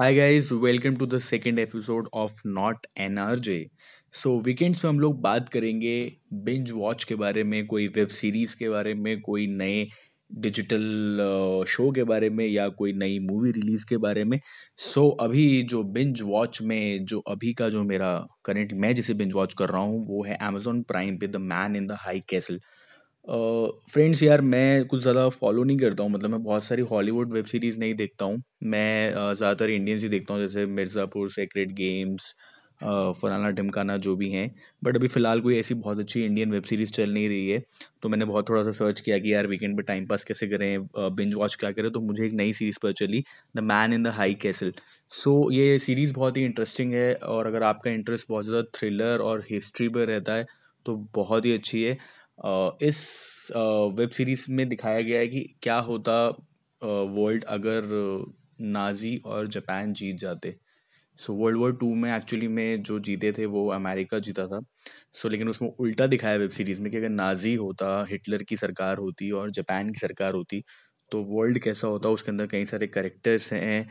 Hi guys welcome to the second episode of not N R J so weekends में हम लोग बात करेंगे बिंज वॉच के बारे में कोई वेब सीरीज़ के बारे में कोई नए डिजिटल शो के बारे में या कोई नई मूवी रिलीज़ के बारे में। सो so, अभी जो बिंज वॉच में जो अभी का जो मेरा करंट मैं जिसे बिंज वॉच कर रहा हूँ वो है अमेजोन प्राइम पे the man in the high castle friends यार, मैं कुछ ज़्यादा फॉलो नहीं करता हूँ। मतलब मैं बहुत सारी हॉलीवुड वेब सीरीज़ नहीं देखता हूँ। मैं ज़्यादातर इंडियंस ही देखता हूँ, जैसे मिर्ज़ापुर सेक्रेट गेम्स फलाना ढिमकाना जो भी हैं। बट अभी फ़िलहाल कोई ऐसी बहुत अच्छी इंडियन वेब सीरीज़ चल नहीं रही है। तो मैंने बहुत थोड़ा सा सर्च किया कि यार वीकेंड पे टाइम पास कैसे करें बिंज वॉच क्या करें। तो मुझे एक नई सीरीज़ पर चली the man in the high castle so ये सीरीज़ बहुत ही इंटरेस्टिंग है और अगर आपका इंटरेस्ट बहुत ज़्यादा थ्रिलर और हिस्ट्री पर रहता है तो बहुत ही अच्छी है। इस वेब सीरीज़ में दिखाया गया है कि क्या होता वर्ल्ड अगर नाज़ी और जापान जीत जाते। सो वर्ल्ड वॉर टू में एक्चुअली में जो जीते थे वो अमेरिका जीता था। सो so, लेकिन उसमें उल्टा दिखाया वेब सीरीज़ में कि अगर नाज़ी होता हिटलर की सरकार होती और जापान की सरकार होती तो वर्ल्ड कैसा होता उसके अंदर कई सारे करेक्टर्स हैं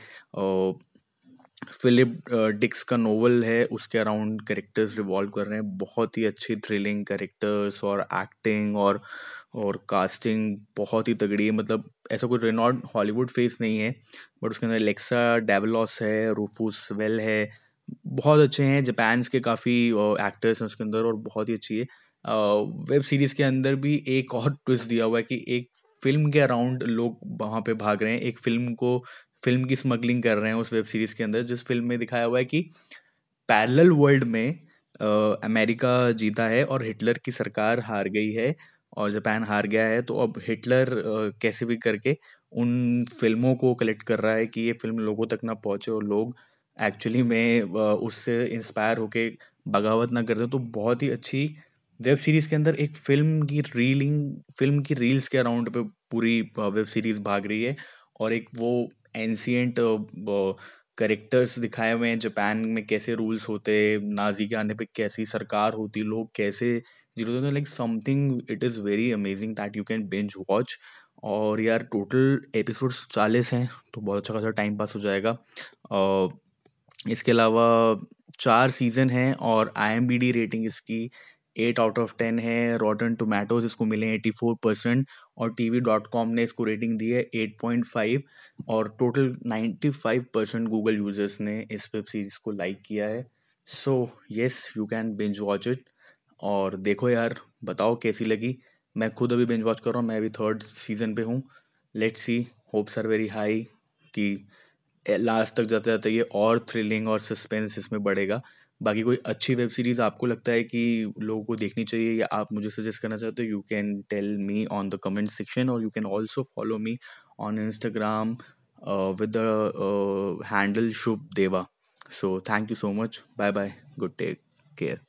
फिलिप डिक्स का नोवेल है, उसके अराउंड करेक्टर्स रिवॉल्व कर रहे हैं। बहुत ही अच्छी थ्रिलिंग करेक्टर्स और एक्टिंग और और कास्टिंग बहुत ही तगड़ी है। मतलब ऐसा कोई रेनॉर्ड हॉलीवुड फेस नहीं है बट उसके अंदर एलेक्सा डेवलॉस है रूफूस वेल है। बहुत अच्छे हैं जापान के काफ़ी एक्टर्स हैं उसके अंदर और बहुत ही अच्छी है। वेब सीरीज़ के अंदर भी एक और ट्विस्ट दिया हुआ है कि एक फ़िल्म के अराउंड लोग वहाँ पे भाग रहे हैं। एक फ़िल्म को, फ़िल्म की स्मगलिंग कर रहे हैं उस वेब सीरीज़ के अंदर, जिस फ़िल्म में दिखाया हुआ है कि पैरेलल वर्ल्ड में अमेरिका जीता है और हिटलर की सरकार हार गई है और जापान हार गया है। तो अब हिटलर कैसे भी करके उन फ़िल्मों को कलेक्ट कर रहा है कि ये फ़िल्म लोगों तक ना पहुँचे और लोग एक्चुअली में उससे इंस्पायर होके बगावत ना करते तो बहुत ही अच्छी वेब सीरीज़ के अंदर एक फ़िल्म की रीलिंग, फ़िल्म की रील्स के अराउंड पे पूरी वेब सीरीज़ भाग रही है और एक वो एंशियंट करेक्टर्स दिखाए हुए हैं जापान में कैसे रूल्स होते नाजी के आने पे कैसी सरकार होती लोग कैसे zero like something it is very amazing that you can binge watch और यार टोटल एपिसोड्स चालीस हैं तो बहुत अच्छा खासा टाइम पास हो जाएगा। इसके अलावा चार सीज़न हैं और आई रेटिंग इसकी एट आउट ऑफ़ टेन है रॉटन टोमेटोज इसको मिले एटी फोर परसेंट और टी वी डॉट कॉम ने इसको रेटिंग दी है एट पॉइंट फाइव और total ninety five percent Google users ने इस वेब सीरीज़ को लाइक किया है। So yes you can binge watch it और देखो यार, बताओ कैसी लगी? मैं खुद अभी बिंज वॉच कर रहा हूँ, मैं अभी थर्ड सीज़न पे हूँ। Let's see hopes are very high कि लास्ट तक जाते जाते ये और थ्रिलिंग और सस्पेंस इसमें बढ़ेगा। बाकी कोई अच्छी वेब सीरीज़ आपको लगता है कि लोगों को देखनी चाहिए या आप मुझे सजेस्ट करना चाहते हो you can tell me on the comment section और you can also follow me on Instagram with the handle Shubh Deva so thank you so much bye bye good take care